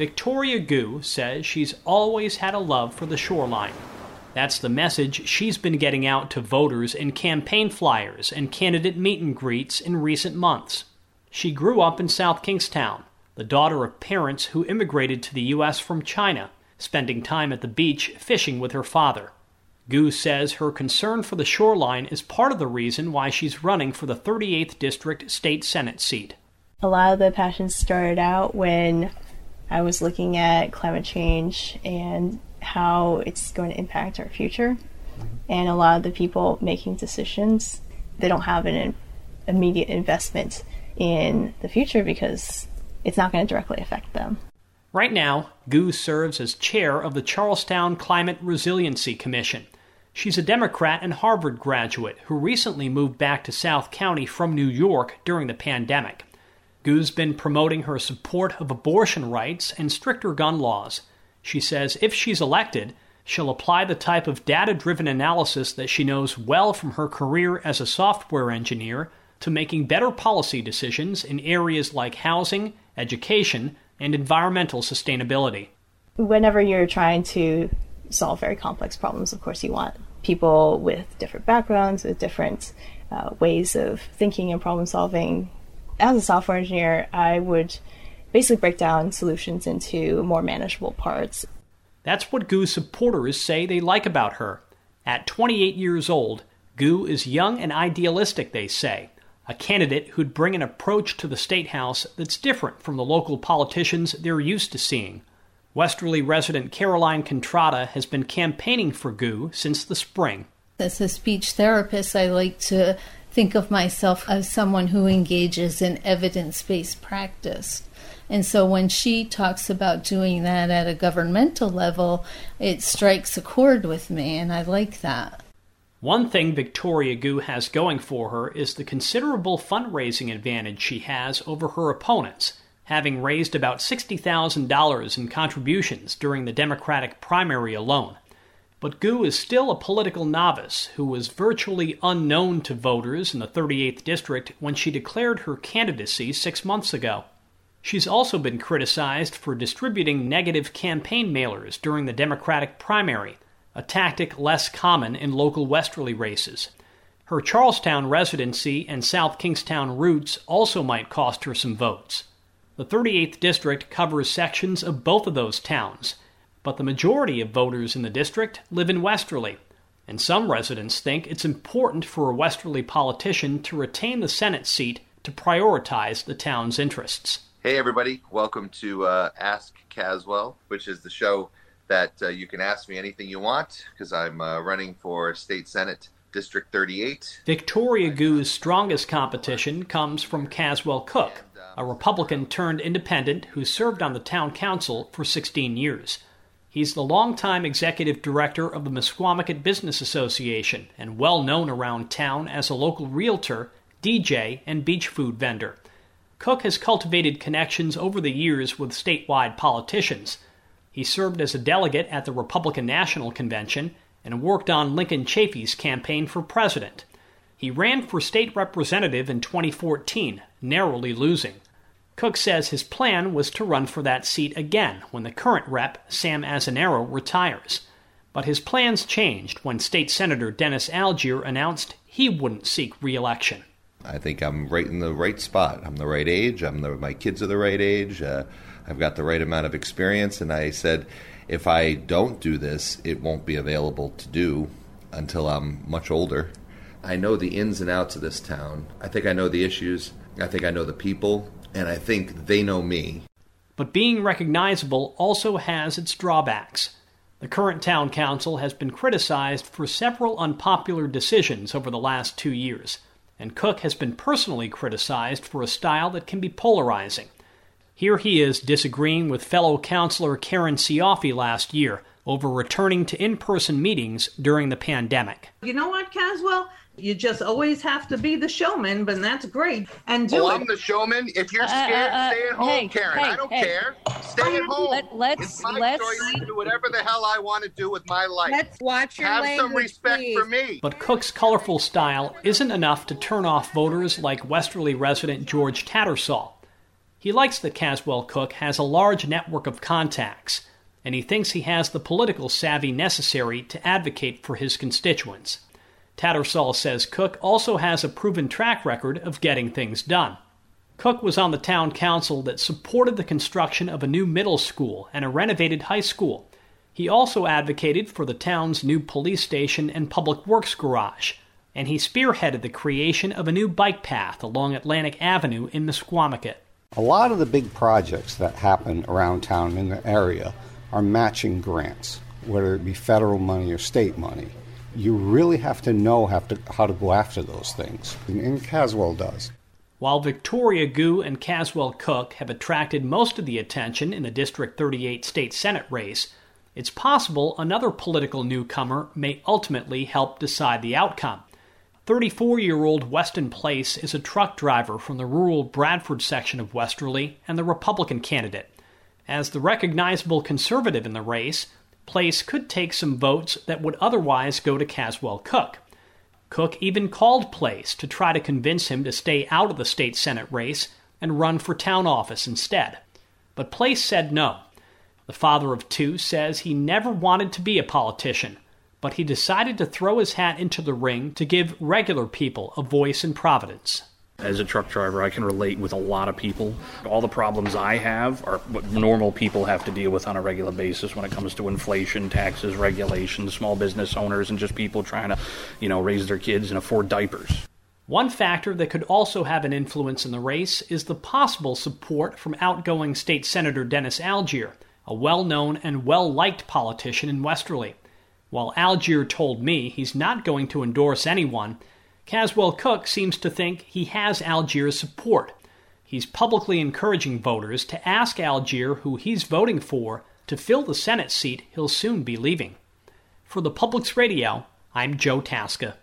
Victoria Gu says she's always had a love for the shoreline. That's the message she's been getting out to voters in campaign flyers and candidate meet and greets in recent months. She grew up in South Kingstown, the daughter of parents who immigrated to the U.S. from China, spending time at the beach fishing with her father. Gu says her concern for the shoreline is part of the reason why she's running for the 38th District State Senate seat. A lot of the passion started out when I was looking at climate change and how it's going to impact our future. Mm-hmm. And a lot of the people making decisions, they don't have an immediate investment in the future because it's not going to directly affect them. Right now, Gu serves as chair of the Charlestown Climate Resiliency Commission. She's a Democrat and Harvard graduate who recently moved back to South County from New York during the pandemic. Gu's been promoting her support of abortion rights and stricter gun laws. She says if she's elected, she'll apply the type of data driven analysis that she knows well from her career as a software engineer to making better policy decisions in areas like housing, education, and environmental sustainability. Whenever you're trying to solve very complex problems, of course, you want people with different backgrounds, with different uh, ways of thinking and problem solving as a software engineer, I would basically break down solutions into more manageable parts. That's what Gu's supporters say they like about her. At 28 years old, Gu is young and idealistic, they say, a candidate who'd bring an approach to the State House that's different from the local politicians they're used to seeing. Westerly resident Caroline Contrada has been campaigning for Gu since the spring. As a speech therapist, I like to think of myself as someone who engages in evidence based practice. And so when she talks about doing that at a governmental level, it strikes a chord with me, and I like that. One thing Victoria Gu has going for her is the considerable fundraising advantage she has over her opponents, having raised about $60,000 in contributions during the Democratic primary alone. But Gu is still a political novice who was virtually unknown to voters in the 38th District when she declared her candidacy six months ago. She's also been criticized for distributing negative campaign mailers during the Democratic primary, a tactic less common in local westerly races. Her Charlestown residency and South Kingstown roots also might cost her some votes. The 38th District covers sections of both of those towns, but the majority of voters in the district live in Westerly, and some residents think it's important for a Westerly politician to retain the Senate seat to prioritize the town's interests. Hey, everybody. Welcome to uh, Ask Caswell, which is the show that uh, you can ask me anything you want because I'm uh, running for State Senate District 38. Victoria Gu's strongest competition comes from Caswell Cook, a Republican turned independent who served on the town council for 16 years. He's the longtime executive director of the Misquamicut Business Association and well known around town as a local realtor, DJ, and beach food vendor. Cook has cultivated connections over the years with statewide politicians. He served as a delegate at the Republican National Convention and worked on Lincoln Chafee's campaign for president. He ran for state representative in 2014, narrowly losing. Cook says his plan was to run for that seat again when the current rep, Sam Azzinaro, retires. But his plans changed when State Senator Dennis Algiere announced he wouldn't seek reelection. I think I'm right in the right spot. I'm the right age. I'm the, my kids are the right age. Uh, I've got the right amount of experience. And I said, if I don't do this, it won't be available to do until I'm much older. I know the ins and outs of this town. I think I know the issues. I think I know the people and I think they know me. But being recognizable also has its drawbacks. The current town council has been criticized for several unpopular decisions over the last two years, and Cook has been personally criticized for a style that can be polarizing. Here he is disagreeing with fellow councilor Karen Cioffi last year over returning to in person meetings during the pandemic. You know what, Caswell? You just always have to be the showman, but that's great. And do oh, it. I'm the showman. If you're uh, scared, uh, uh, stay at home, hey, Karen. Hey, I don't hey. care. Stay at home. Let, let's it's my let's choice to do whatever the hell I want to do with my life. Let's watch your Have language, some respect please. for me. But Cook's colorful style isn't enough to turn off voters like Westerly resident George Tattersall. He likes that Caswell Cook has a large network of contacts, and he thinks he has the political savvy necessary to advocate for his constituents. Tattersall says Cook also has a proven track record of getting things done. Cook was on the town council that supported the construction of a new middle school and a renovated high school. He also advocated for the town's new police station and public works garage, and he spearheaded the creation of a new bike path along Atlantic Avenue in Misquamicut. A lot of the big projects that happen around town in the area are matching grants, whether it be federal money or state money. You really have to know how to, how to go after those things, and Caswell does. While Victoria Gu and Caswell Cook have attracted most of the attention in the District 38 state Senate race, it's possible another political newcomer may ultimately help decide the outcome. 34 year old Weston Place is a truck driver from the rural Bradford section of Westerly and the Republican candidate. As the recognizable conservative in the race, Place could take some votes that would otherwise go to Caswell Cook. Cook even called Place to try to convince him to stay out of the state Senate race and run for town office instead. But Place said no. The father of two says he never wanted to be a politician, but he decided to throw his hat into the ring to give regular people a voice in Providence. As a truck driver, I can relate with a lot of people. All the problems I have are what normal people have to deal with on a regular basis when it comes to inflation, taxes, regulations, small business owners, and just people trying to, you know, raise their kids and afford diapers. One factor that could also have an influence in the race is the possible support from outgoing State Senator Dennis Algiere, a well known and well liked politician in Westerly. While Algiere told me he's not going to endorse anyone, Caswell Cook seems to think he has Algiere's support. He's publicly encouraging voters to ask Algiere who he's voting for to fill the Senate seat he'll soon be leaving. For the Public's Radio, I'm Joe Tasca.